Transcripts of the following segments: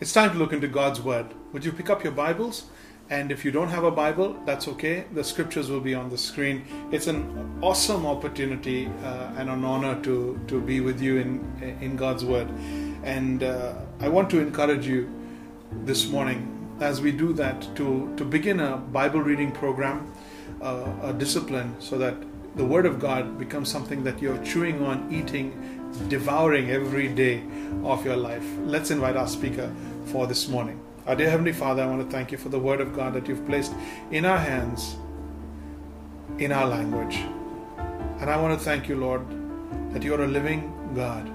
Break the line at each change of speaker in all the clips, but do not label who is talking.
It's time to look into God's Word. Would you pick up your Bibles? And if you don't have a Bible, that's okay. The scriptures will be on the screen. It's an awesome opportunity uh, and an honor to, to be with you in, in God's Word. And uh, I want to encourage you this morning as we do that to, to begin a Bible reading program, uh, a discipline, so that the Word of God becomes something that you're chewing on, eating, devouring every day of your life. Let's invite our speaker for this morning. Our dear Heavenly Father, I want to thank you for the Word of God that you've placed in our hands, in our language. And I want to thank you, Lord, that you are a living God,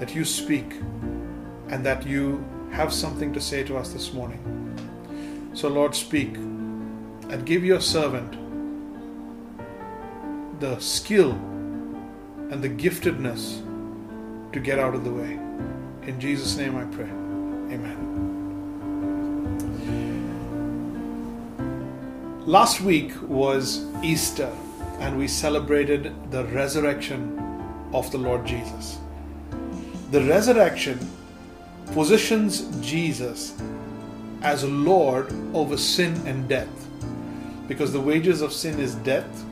that you speak, and that you have something to say to us this morning. So, Lord, speak and give your servant the skill and the giftedness to get out of the way. In Jesus' name I pray. Amen. Last week was Easter, and we celebrated the resurrection of the Lord Jesus. The resurrection positions Jesus as Lord over sin and death because the wages of sin is death.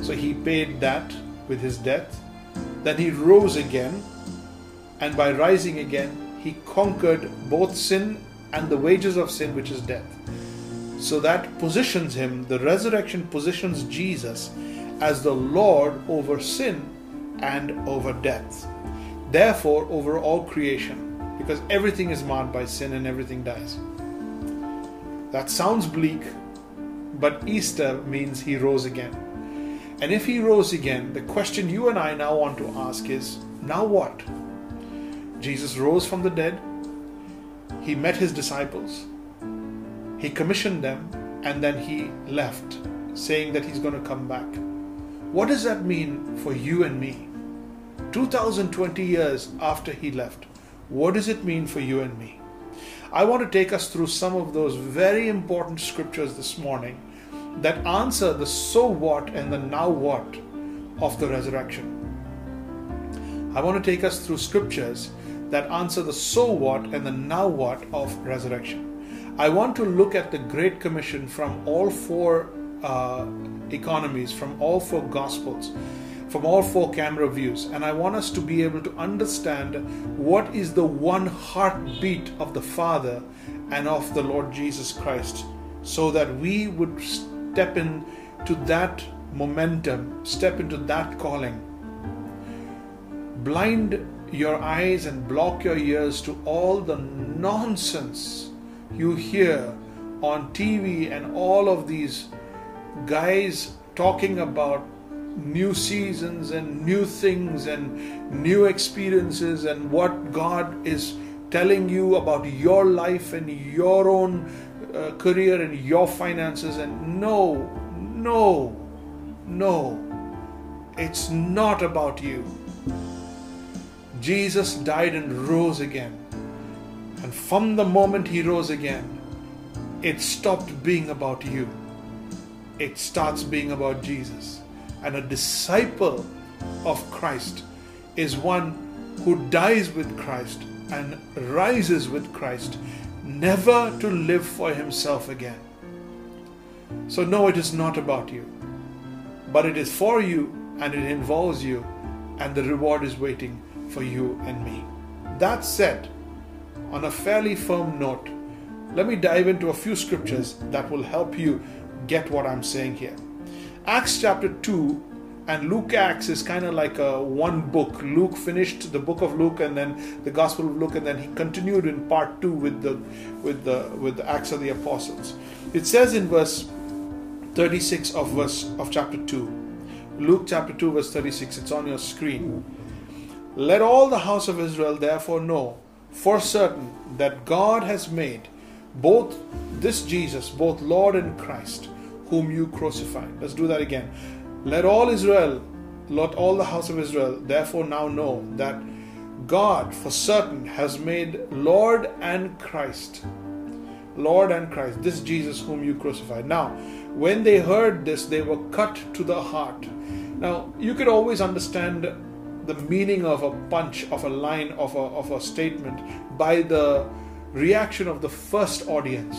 So he paid that with his death. Then he rose again, and by rising again, he conquered both sin and the wages of sin, which is death. So that positions him, the resurrection positions Jesus as the Lord over sin and over death. Therefore, over all creation, because everything is marred by sin and everything dies. That sounds bleak, but Easter means he rose again. And if he rose again, the question you and I now want to ask is now what? Jesus rose from the dead, he met his disciples, he commissioned them, and then he left, saying that he's going to come back. What does that mean for you and me? 2020 years after he left, what does it mean for you and me? I want to take us through some of those very important scriptures this morning that answer the so what and the now what of the resurrection. I want to take us through scriptures that answer the so what and the now what of resurrection. I want to look at the Great Commission from all four uh, economies, from all four Gospels, from all four camera views, and I want us to be able to understand what is the one heartbeat of the Father and of the Lord Jesus Christ, so that we would step into that momentum, step into that calling. Blind your eyes and block your ears to all the nonsense you hear on TV and all of these guys talking about new seasons and new things and new experiences and what God is telling you about your life and your own uh, career and your finances. And no, no, no, it's not about you. Jesus died and rose again. And from the moment he rose again, it stopped being about you. It starts being about Jesus. And a disciple of Christ is one who dies with Christ and rises with Christ, never to live for himself again. So, no, it is not about you, but it is for you and it involves you, and the reward is waiting for you and me. That said, on a fairly firm note, let me dive into a few scriptures that will help you get what I'm saying here. Acts chapter 2 and Luke Acts is kind of like a one book. Luke finished the book of Luke and then the Gospel of Luke and then he continued in part 2 with the with the with the Acts of the Apostles. It says in verse 36 of verse of chapter 2. Luke chapter 2 verse 36 it's on your screen. Let all the house of Israel therefore know for certain that God has made both this Jesus, both Lord and Christ, whom you crucified. Let's do that again. Let all Israel, let all the house of Israel therefore now know that God for certain has made Lord and Christ. Lord and Christ, this Jesus whom you crucified. Now, when they heard this, they were cut to the heart. Now, you could always understand the meaning of a punch, of a line, of a, of a statement by the reaction of the first audience.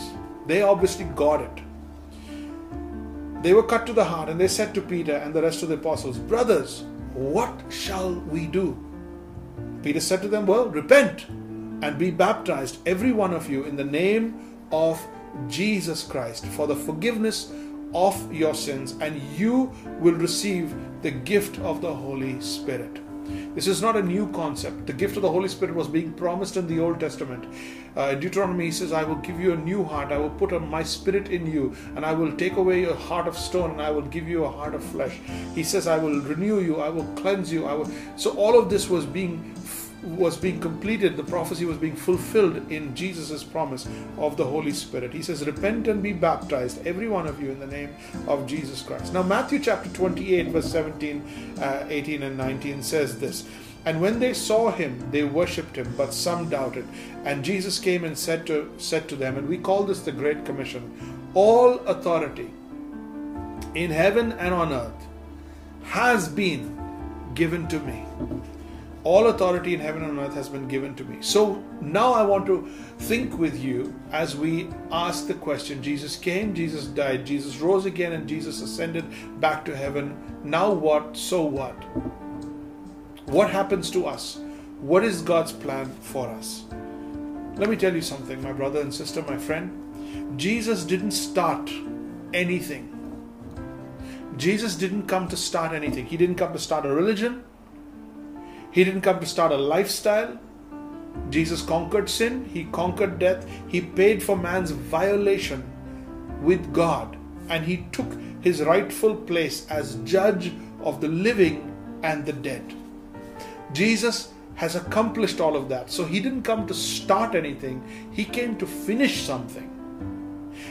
They obviously got it. They were cut to the heart and they said to Peter and the rest of the apostles, Brothers, what shall we do? Peter said to them, Well, repent and be baptized, every one of you, in the name of Jesus Christ for the forgiveness of your sins, and you will receive the gift of the Holy Spirit. This is not a new concept. The gift of the Holy Spirit was being promised in the Old Testament. Uh, Deuteronomy, says, I will give you a new heart. I will put my spirit in you, and I will take away your heart of stone, and I will give you a heart of flesh. He says, I will renew you. I will cleanse you. I will. So all of this was being was being completed, the prophecy was being fulfilled in Jesus' promise of the Holy Spirit. He says, Repent and be baptized, every one of you, in the name of Jesus Christ. Now, Matthew chapter 28, verse 17, uh, 18, and 19 says this. And when they saw him, they worshipped him, but some doubted. And Jesus came and said to, said to them, and we call this the Great Commission All authority in heaven and on earth has been given to me. All authority in heaven and on earth has been given to me. So now I want to think with you as we ask the question Jesus came, Jesus died, Jesus rose again, and Jesus ascended back to heaven. Now what? So what? What happens to us? What is God's plan for us? Let me tell you something, my brother and sister, my friend. Jesus didn't start anything. Jesus didn't come to start anything. He didn't come to start a religion. He didn't come to start a lifestyle. Jesus conquered sin, He conquered death, He paid for man's violation with God, and He took His rightful place as judge of the living and the dead. Jesus has accomplished all of that. So He didn't come to start anything, He came to finish something.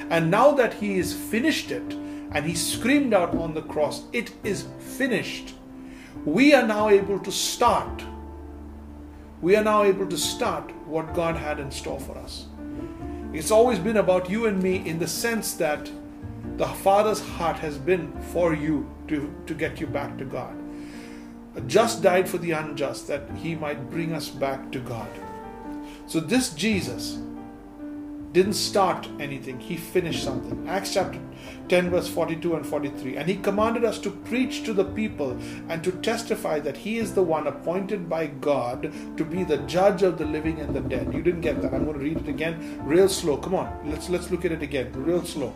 And now that He has finished it, and He screamed out on the cross, It is finished we are now able to start. We are now able to start what God had in store for us. It's always been about you and me in the sense that the Father's heart has been for you to, to get you back to God. Just died for the unjust that he might bring us back to God. So, this Jesus didn't start anything, he finished something. Acts chapter 10, verse 42 and 43. And he commanded us to preach to the people and to testify that he is the one appointed by God to be the judge of the living and the dead. You didn't get that. I'm going to read it again real slow. Come on, let's let's look at it again, real slow.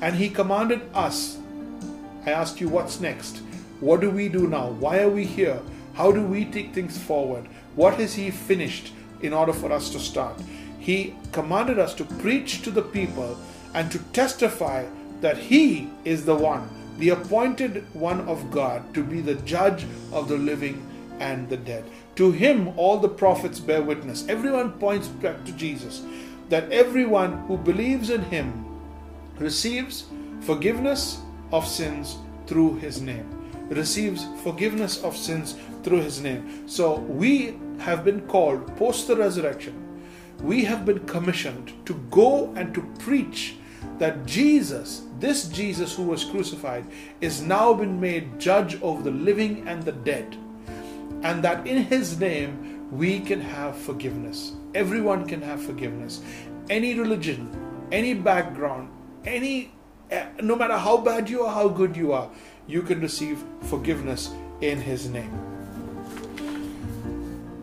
And he commanded us. I asked you what's next? What do we do now? Why are we here? How do we take things forward? What has he finished in order for us to start? He commanded us to preach to the people and to testify that He is the one, the appointed one of God, to be the judge of the living and the dead. To Him, all the prophets bear witness. Everyone points back to Jesus. That everyone who believes in Him receives forgiveness of sins through His name. Receives forgiveness of sins through His name. So we have been called post the resurrection we have been commissioned to go and to preach that Jesus, this Jesus who was crucified, is now been made judge over the living and the dead. And that in his name we can have forgiveness. Everyone can have forgiveness. Any religion, any background, any eh, no matter how bad you are, how good you are, you can receive forgiveness in his name.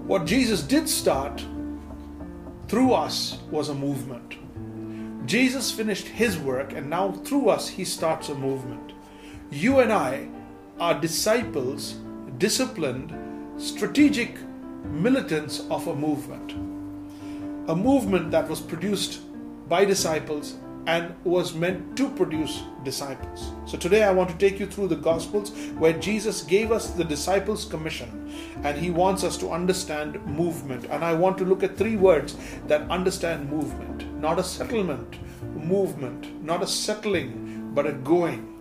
What Jesus did start through us was a movement. Jesus finished his work, and now through us, he starts a movement. You and I are disciples, disciplined, strategic militants of a movement. A movement that was produced by disciples and was meant to produce disciples. So today I want to take you through the Gospels where Jesus gave us the disciples' commission and he wants us to understand movement. And I want to look at three words that understand movement not a settlement, movement, not a settling, but a going,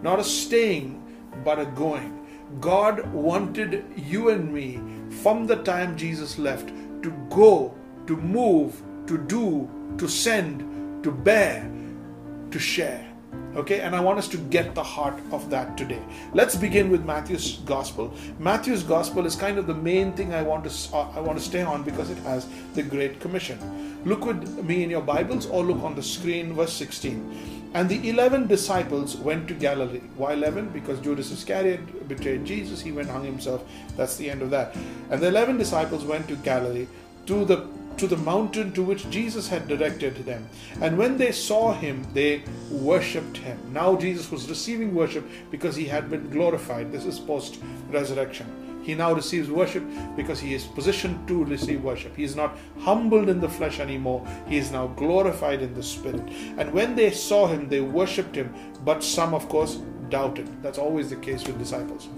not a staying, but a going. God wanted you and me from the time Jesus left to go, to move, to do, to send, to bear, to share. Okay, and I want us to get the heart of that today. Let's begin with Matthew's gospel. Matthew's gospel is kind of the main thing I want to uh, I want to stay on because it has the Great Commission. Look with me in your Bibles or look on the screen, verse 16. And the eleven disciples went to Galilee. Why eleven? Because Judas Iscariot betrayed Jesus. He went hung himself. That's the end of that. And the eleven disciples went to Galilee to the to the mountain to which Jesus had directed them. And when they saw him, they worshipped him. Now Jesus was receiving worship because he had been glorified. This is post resurrection. He now receives worship because he is positioned to receive worship. He is not humbled in the flesh anymore. He is now glorified in the spirit. And when they saw him, they worshipped him, but some, of course, doubted. That's always the case with disciples.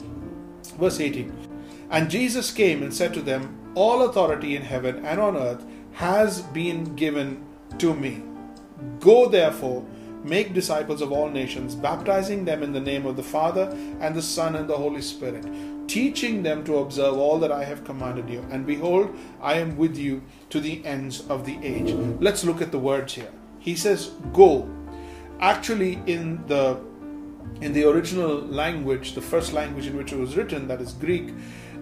Verse 18 And Jesus came and said to them, all authority in heaven and on earth has been given to me. Go therefore, make disciples of all nations, baptizing them in the name of the Father and the Son and the Holy Spirit, teaching them to observe all that I have commanded you. And behold, I am with you to the ends of the age. Let's look at the words here. He says, Go. Actually, in the in the original language, the first language in which it was written, that is Greek,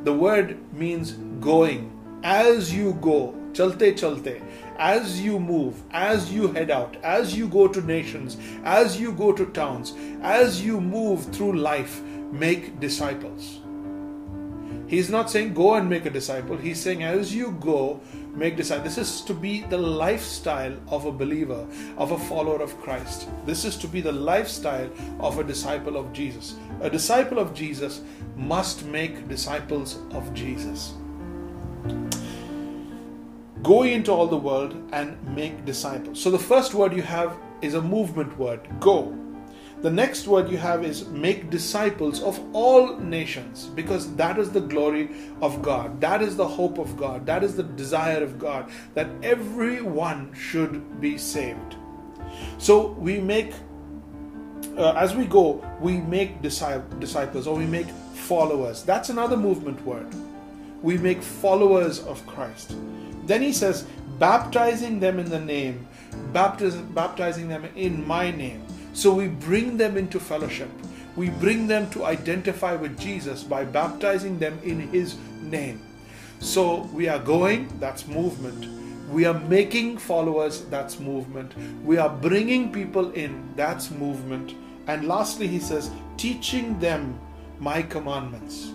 the word means going. As you go, chalte chalte, as you move, as you head out, as you go to nations, as you go to towns, as you move through life, make disciples. He's not saying go and make a disciple. He's saying as you go, make disciples. This is to be the lifestyle of a believer, of a follower of Christ. This is to be the lifestyle of a disciple of Jesus. A disciple of Jesus must make disciples of Jesus. Go into all the world and make disciples. So the first word you have is a movement word go. The next word you have is make disciples of all nations because that is the glory of God. That is the hope of God. That is the desire of God that everyone should be saved. So we make, uh, as we go, we make disciples or we make followers. That's another movement word. We make followers of Christ. Then he says, baptizing them in the name, baptizing them in my name. So we bring them into fellowship. We bring them to identify with Jesus by baptizing them in his name. So we are going, that's movement. We are making followers, that's movement. We are bringing people in, that's movement. And lastly, he says, teaching them my commandments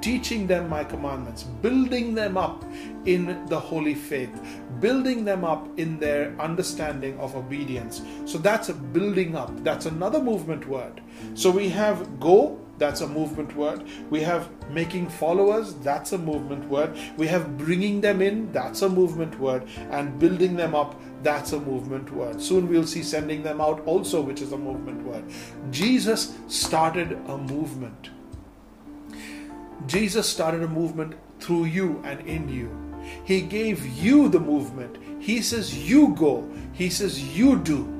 teaching them my commandments, building them up in the holy faith, building them up in their understanding of obedience. So that's a building up. That's another movement word. So we have go, that's a movement word. We have making followers, that's a movement word. We have bringing them in, that's a movement word. And building them up, that's a movement word. Soon we'll see sending them out also, which is a movement word. Jesus started a movement. Jesus started a movement through you and in you. He gave you the movement. He says, You go. He says, You do.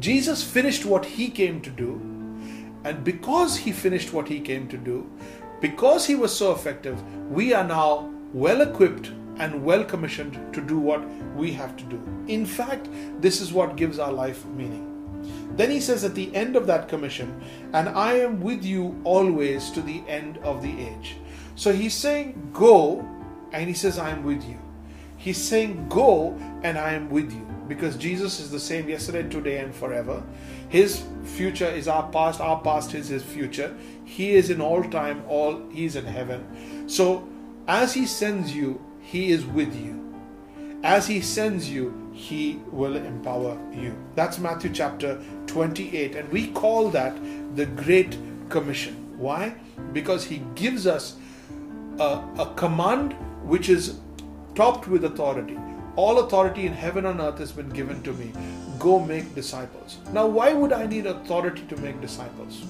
Jesus finished what he came to do. And because he finished what he came to do, because he was so effective, we are now well equipped and well commissioned to do what we have to do. In fact, this is what gives our life meaning. Then he says at the end of that commission, and I am with you always to the end of the age. So he's saying, Go, and he says, I am with you. He's saying, Go, and I am with you. Because Jesus is the same yesterday, today, and forever. His future is our past, our past is his future. He is in all time, all he's in heaven. So as he sends you, he is with you. As he sends you, he will empower you. That's Matthew chapter 28. And we call that the Great Commission. Why? Because he gives us a, a command which is topped with authority. All authority in heaven and earth has been given to me. Go make disciples. Now, why would I need authority to make disciples?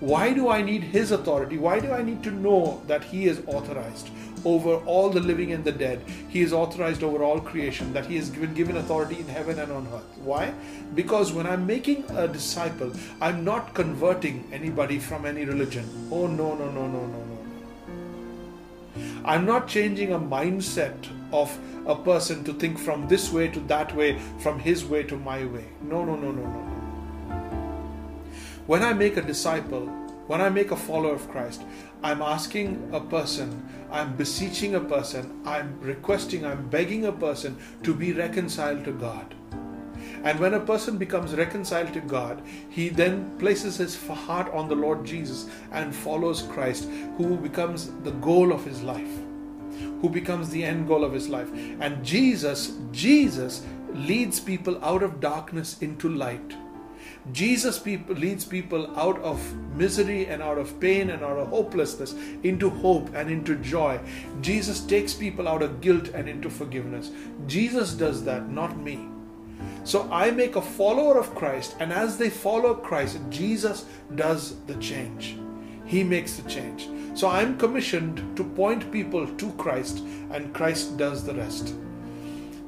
Why do I need His authority? Why do I need to know that He is authorized over all the living and the dead? He is authorized over all creation, that He has been given authority in heaven and on earth. Why? Because when I'm making a disciple, I'm not converting anybody from any religion. Oh, no, no, no, no, no, no. I'm not changing a mindset of a person to think from this way to that way, from his way to my way. No, no, no, no, no. When I make a disciple, when I make a follower of Christ, I'm asking a person, I'm beseeching a person, I'm requesting, I'm begging a person to be reconciled to God. And when a person becomes reconciled to God, he then places his heart on the Lord Jesus and follows Christ, who becomes the goal of his life, who becomes the end goal of his life. And Jesus, Jesus leads people out of darkness into light. Jesus people, leads people out of misery and out of pain and out of hopelessness into hope and into joy. Jesus takes people out of guilt and into forgiveness. Jesus does that, not me. So I make a follower of Christ, and as they follow Christ, Jesus does the change. He makes the change. So I'm commissioned to point people to Christ, and Christ does the rest.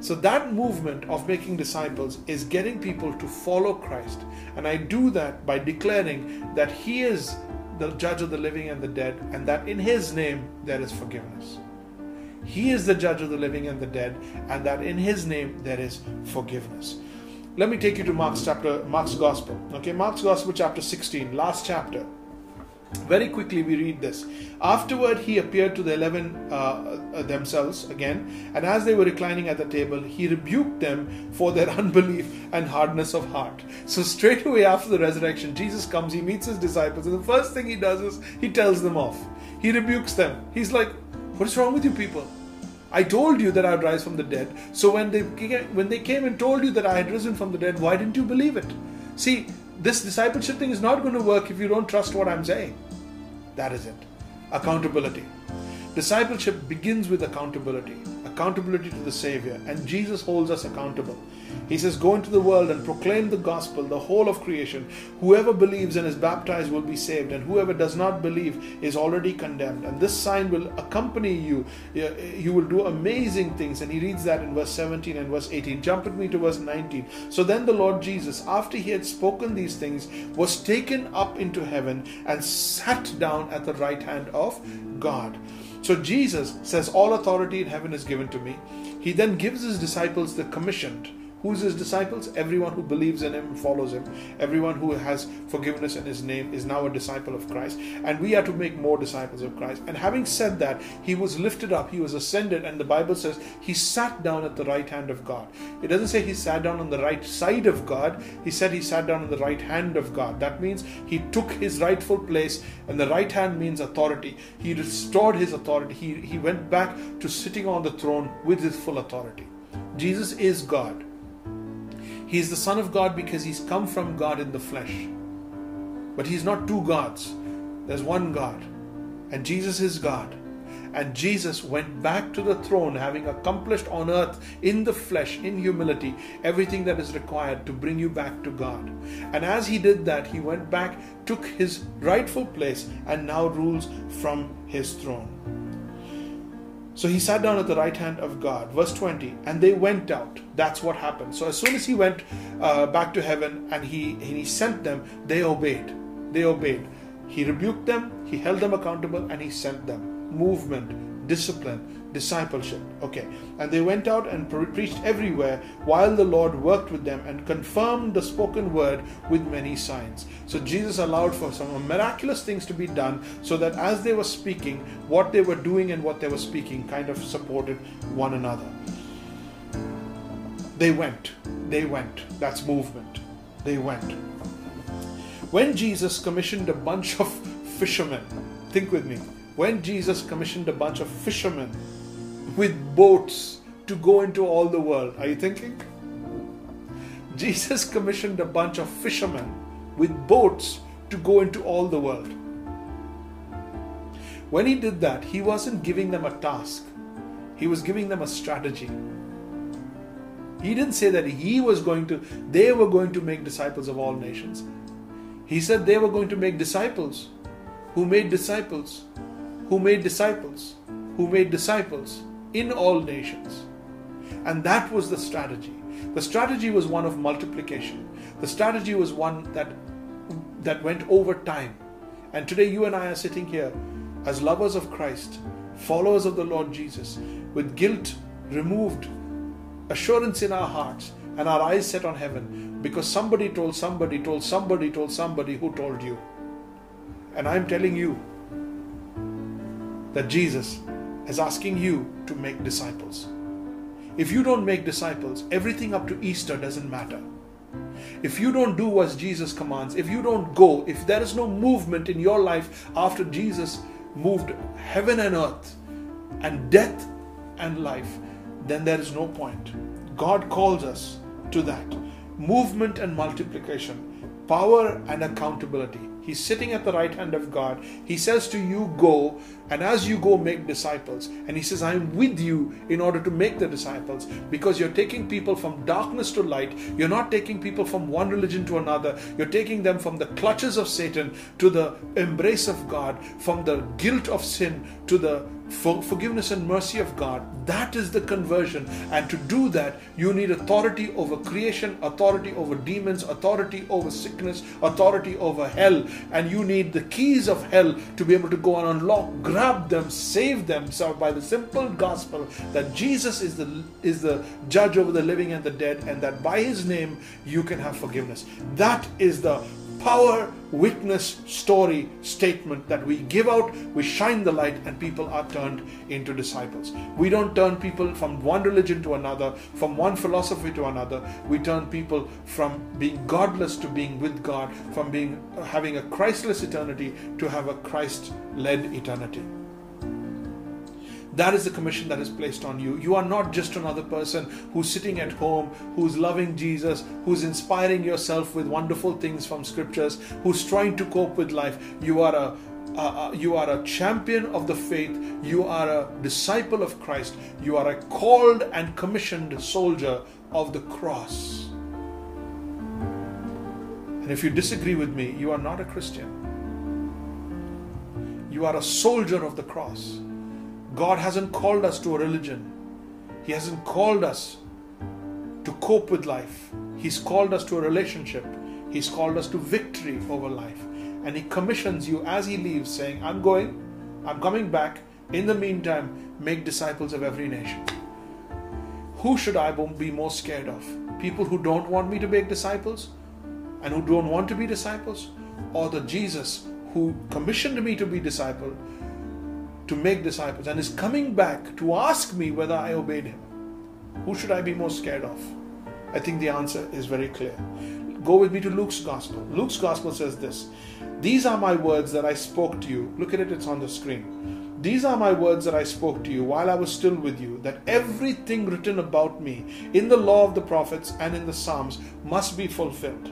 So that movement of making disciples is getting people to follow Christ. And I do that by declaring that He is the judge of the living and the dead, and that in His name there is forgiveness. He is the judge of the living and the dead, and that in his name there is forgiveness. Let me take you to Mark's chapter, Mark's Gospel. Okay, Mark's Gospel, chapter 16, last chapter. Very quickly, we read this. Afterward, he appeared to the eleven uh, uh, themselves again, and as they were reclining at the table, he rebuked them for their unbelief and hardness of heart. So, straight away after the resurrection, Jesus comes, he meets his disciples, and the first thing he does is he tells them off. He rebukes them. He's like, what is wrong with you people? I told you that I would rise from the dead. So when they when they came and told you that I had risen from the dead, why didn't you believe it? See, this discipleship thing is not going to work if you don't trust what I'm saying. That is it. Accountability. Discipleship begins with accountability accountability to the Savior, and Jesus holds us accountable. He says, Go into the world and proclaim the gospel, the whole of creation. Whoever believes and is baptized will be saved, and whoever does not believe is already condemned. And this sign will accompany you. You will do amazing things. And he reads that in verse 17 and verse 18. Jump with me to verse 19. So then the Lord Jesus, after he had spoken these things, was taken up into heaven and sat down at the right hand of God. So Jesus says, All authority in heaven is given to me. He then gives his disciples the commissioned Who's his disciples? Everyone who believes in him, follows him. Everyone who has forgiveness in his name is now a disciple of Christ. And we are to make more disciples of Christ. And having said that, he was lifted up, he was ascended, and the Bible says he sat down at the right hand of God. It doesn't say he sat down on the right side of God, he said he sat down on the right hand of God. That means he took his rightful place, and the right hand means authority. He restored his authority. He, he went back to sitting on the throne with his full authority. Jesus is God. He is the Son of God because he's come from God in the flesh. But he's not two gods, there's one God. And Jesus is God. And Jesus went back to the throne, having accomplished on earth in the flesh, in humility, everything that is required to bring you back to God. And as he did that, he went back, took his rightful place, and now rules from his throne. So he sat down at the right hand of God. Verse 20, and they went out. That's what happened. So as soon as he went uh, back to heaven and he, and he sent them, they obeyed. They obeyed. He rebuked them, he held them accountable, and he sent them. Movement, discipline, discipleship. Okay. And they went out and pre- preached everywhere while the Lord worked with them and confirmed the spoken word with many signs. So Jesus allowed for some miraculous things to be done so that as they were speaking, what they were doing and what they were speaking kind of supported one another. They went. They went. That's movement. They went. When Jesus commissioned a bunch of fishermen, think with me, when Jesus commissioned a bunch of fishermen with boats to go into all the world. Are you thinking? Jesus commissioned a bunch of fishermen with boats to go into all the world. When he did that, he wasn't giving them a task, he was giving them a strategy. He didn't say that he was going to, they were going to make disciples of all nations. He said they were going to make disciples who made disciples, who made disciples, who made disciples in all nations. And that was the strategy. The strategy was one of multiplication. The strategy was one that that went over time. And today you and I are sitting here as lovers of Christ, followers of the Lord Jesus, with guilt removed, assurance in our hearts, and our eyes set on heaven because somebody told somebody, told somebody, told somebody who told you. And I'm telling you that Jesus is asking you to make disciples. If you don't make disciples, everything up to Easter doesn't matter. If you don't do what Jesus commands, if you don't go, if there is no movement in your life after Jesus moved heaven and earth and death and life, then there is no point. God calls us to that movement and multiplication, power and accountability. He's sitting at the right hand of God. He says to you, Go, and as you go, make disciples. And He says, I'm with you in order to make the disciples because you're taking people from darkness to light. You're not taking people from one religion to another. You're taking them from the clutches of Satan to the embrace of God, from the guilt of sin to the forgiveness and mercy of God. That is the conversion. And to do that, you need authority over creation, authority over demons, authority over sickness, authority over hell. And you need the keys of hell to be able to go and unlock, grab them, save them so by the simple gospel that Jesus is the is the judge over the living and the dead, and that by his name you can have forgiveness. That is the power witness story statement that we give out, we shine the light, and people are turned into disciples. We don't turn people from one religion to another, from one philosophy to another. We turn people from being godless to being with God, from being having a Christless eternity to have a Christ-led eternity. That is the commission that is placed on you. You are not just another person who's sitting at home, who's loving Jesus, who's inspiring yourself with wonderful things from scriptures, who's trying to cope with life. You are a uh, you are a champion of the faith. You are a disciple of Christ. You are a called and commissioned soldier of the cross. And if you disagree with me, you are not a Christian. You are a soldier of the cross. God hasn't called us to a religion. He hasn't called us to cope with life. He's called us to a relationship. He's called us to victory over life. And He commissions you as He leaves, saying, I'm going, I'm coming back. In the meantime, make disciples of every nation. Who should I be most scared of? People who don't want me to make disciples and who don't want to be disciples? Or the Jesus who commissioned me to be disciple to make disciples and is coming back to ask me whether I obeyed him. Who should I be most scared of? I think the answer is very clear. Go with me to Luke's Gospel. Luke's Gospel says this These are my words that I spoke to you. Look at it, it's on the screen. These are my words that I spoke to you while I was still with you, that everything written about me in the law of the prophets and in the Psalms must be fulfilled.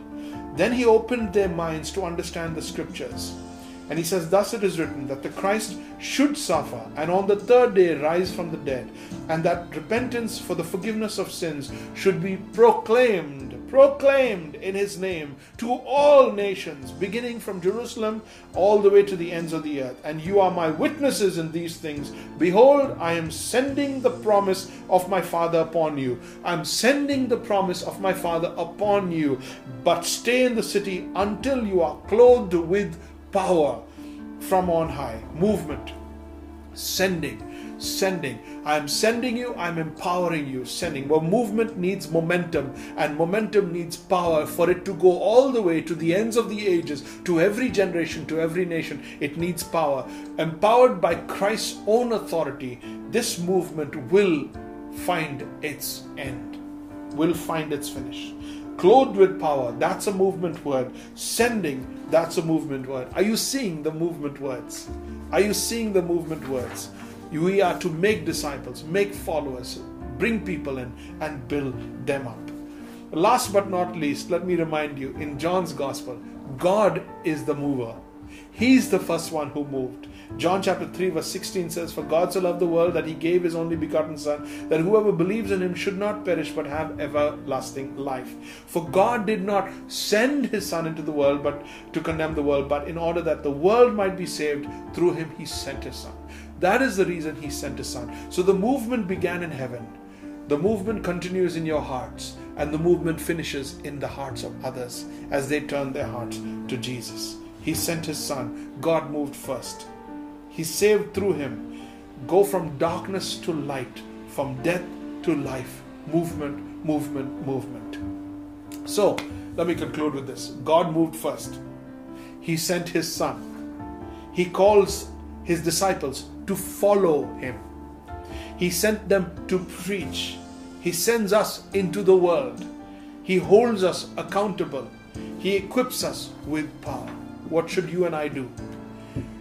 Then he opened their minds to understand the scriptures. And he says, Thus it is written that the Christ should suffer and on the third day rise from the dead, and that repentance for the forgiveness of sins should be proclaimed, proclaimed in his name to all nations, beginning from Jerusalem all the way to the ends of the earth. And you are my witnesses in these things. Behold, I am sending the promise of my Father upon you. I'm sending the promise of my Father upon you. But stay in the city until you are clothed with power from on high. Movement. Sending. Sending. I'm sending you, I'm empowering you. Sending. Well, movement needs momentum, and momentum needs power for it to go all the way to the ends of the ages, to every generation, to every nation. It needs power. Empowered by Christ's own authority, this movement will find its end, will find its finish. Clothed with power, that's a movement word. Sending, that's a movement word. Are you seeing the movement words? Are you seeing the movement words? We are to make disciples, make followers, bring people in, and build them up. Last but not least, let me remind you in John's Gospel, God is the mover. He's the first one who moved. John chapter 3, verse 16 says, For God so loved the world that he gave his only begotten Son, that whoever believes in him should not perish but have everlasting life. For God did not send his Son into the world but to condemn the world, but in order that the world might be saved, through him he sent his Son. That is the reason he sent his Son. So the movement began in heaven. The movement continues in your hearts, and the movement finishes in the hearts of others as they turn their hearts to Jesus. He sent his Son. God moved first. He saved through him. Go from darkness to light, from death to life movement, movement, movement. So, let me conclude with this God moved first, He sent His Son, He calls His disciples to follow Him, He sent them to preach, He sends us into the world, He holds us accountable, He equips us with power. What should you and I do?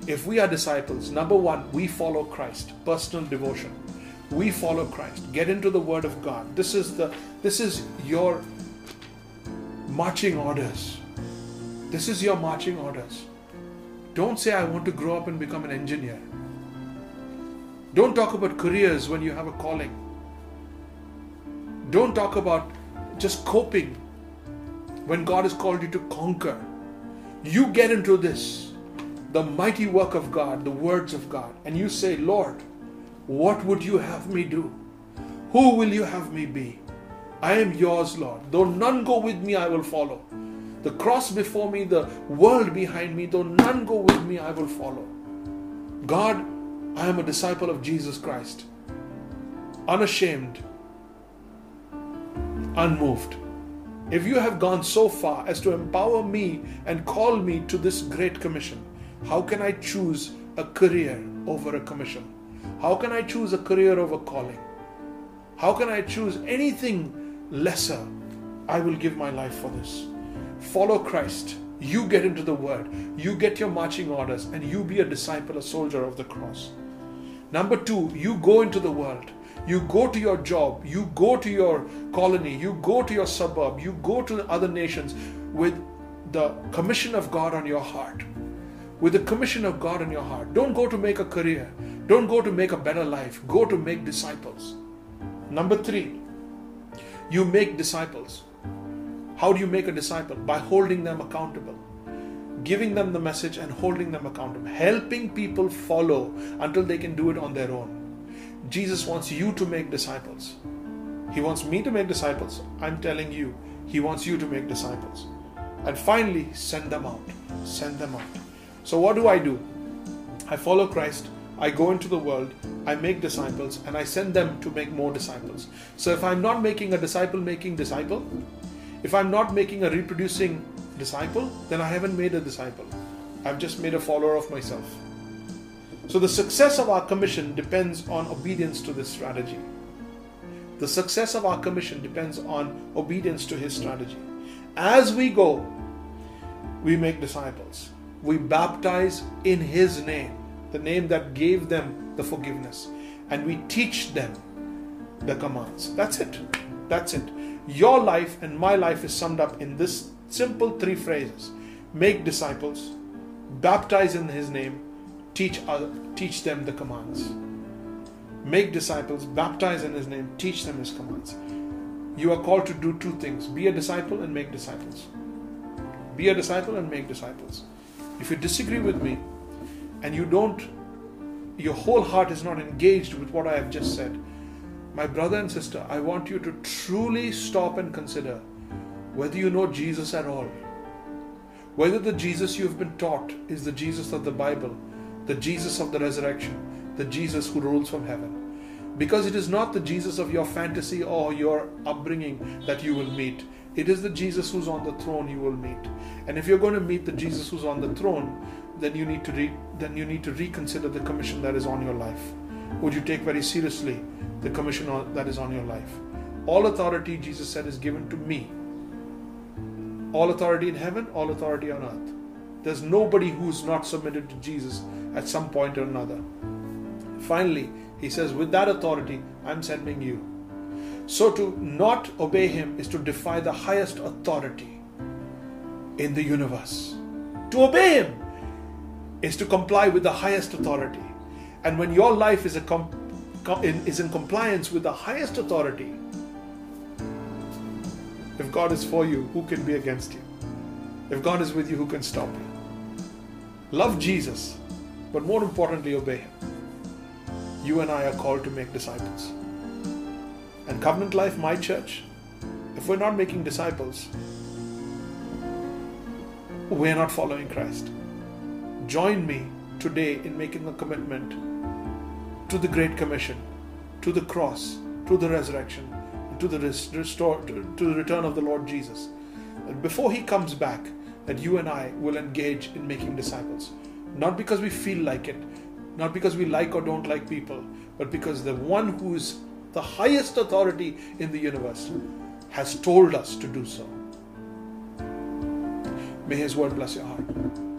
If we are disciples, number one, we follow Christ, personal devotion. We follow Christ. Get into the Word of God. This is the this is your marching orders. This is your marching orders. Don't say, I want to grow up and become an engineer. Don't talk about careers when you have a calling. Don't talk about just coping when God has called you to conquer. You get into this, the mighty work of God, the words of God, and you say, Lord, what would you have me do? Who will you have me be? I am yours, Lord. Though none go with me, I will follow. The cross before me, the world behind me, though none go with me, I will follow. God, I am a disciple of Jesus Christ. Unashamed, unmoved. If you have gone so far as to empower me and call me to this great commission, how can I choose a career over a commission? How can I choose a career over calling? How can I choose anything lesser, I will give my life for this. Follow Christ. You get into the Word. You get your marching orders and you be a disciple, a soldier of the cross. Number two, you go into the world. You go to your job. You go to your colony. You go to your suburb. You go to other nations with the commission of God on your heart. With the commission of God in your heart. Don't go to make a career. Don't go to make a better life. Go to make disciples. Number three, you make disciples. How do you make a disciple? By holding them accountable, giving them the message and holding them accountable, helping people follow until they can do it on their own. Jesus wants you to make disciples. He wants me to make disciples. I'm telling you, He wants you to make disciples. And finally, send them out. Send them out. So, what do I do? I follow Christ I go into the world, I make disciples, and I send them to make more disciples. So if I'm not making a disciple making disciple, if I'm not making a reproducing disciple, then I haven't made a disciple. I've just made a follower of myself. So the success of our commission depends on obedience to this strategy. The success of our commission depends on obedience to his strategy. As we go, we make disciples. We baptize in his name the name that gave them the forgiveness. And we teach them the commands. That's it. That's it. Your life and my life is summed up in this simple three phrases make disciples, baptize in his name, teach, other, teach them the commands. Make disciples, baptize in his name, teach them his commands. You are called to do two things be a disciple and make disciples. Be a disciple and make disciples. If you disagree with me, and you don't, your whole heart is not engaged with what I have just said, my brother and sister, I want you to truly stop and consider whether you know Jesus at all. Whether the Jesus you've been taught is the Jesus of the Bible, the Jesus of the resurrection, the Jesus who rules from heaven. Because it is not the Jesus of your fantasy or your upbringing that you will meet. It is the Jesus who's on the throne you will meet. And if you're going to meet the Jesus who's on the throne, then you need to re- then you need to reconsider the commission that is on your life. Would you take very seriously the commission that is on your life? All authority, Jesus said, is given to me. All authority in heaven, all authority on earth. There's nobody who's not submitted to Jesus at some point or another. Finally, he says, with that authority, I'm sending you. So to not obey him is to defy the highest authority in the universe. To obey him is to comply with the highest authority. And when your life is, in, is in compliance with the highest authority, if God is for you, who can be against you? If God is with you, who can stop you? Love Jesus, but more importantly, obey Him. You and I are called to make disciples and covenant life my church if we're not making disciples we're not following Christ. Join me today in making a commitment to the great commission to the cross to the resurrection to the restore to, to the return of the Lord Jesus. And before he comes back that you and I will engage in making disciples. Not because we feel like it not because we like or don't like people but because the one who is the highest authority in the universe, has told us to do so. May His word bless your heart.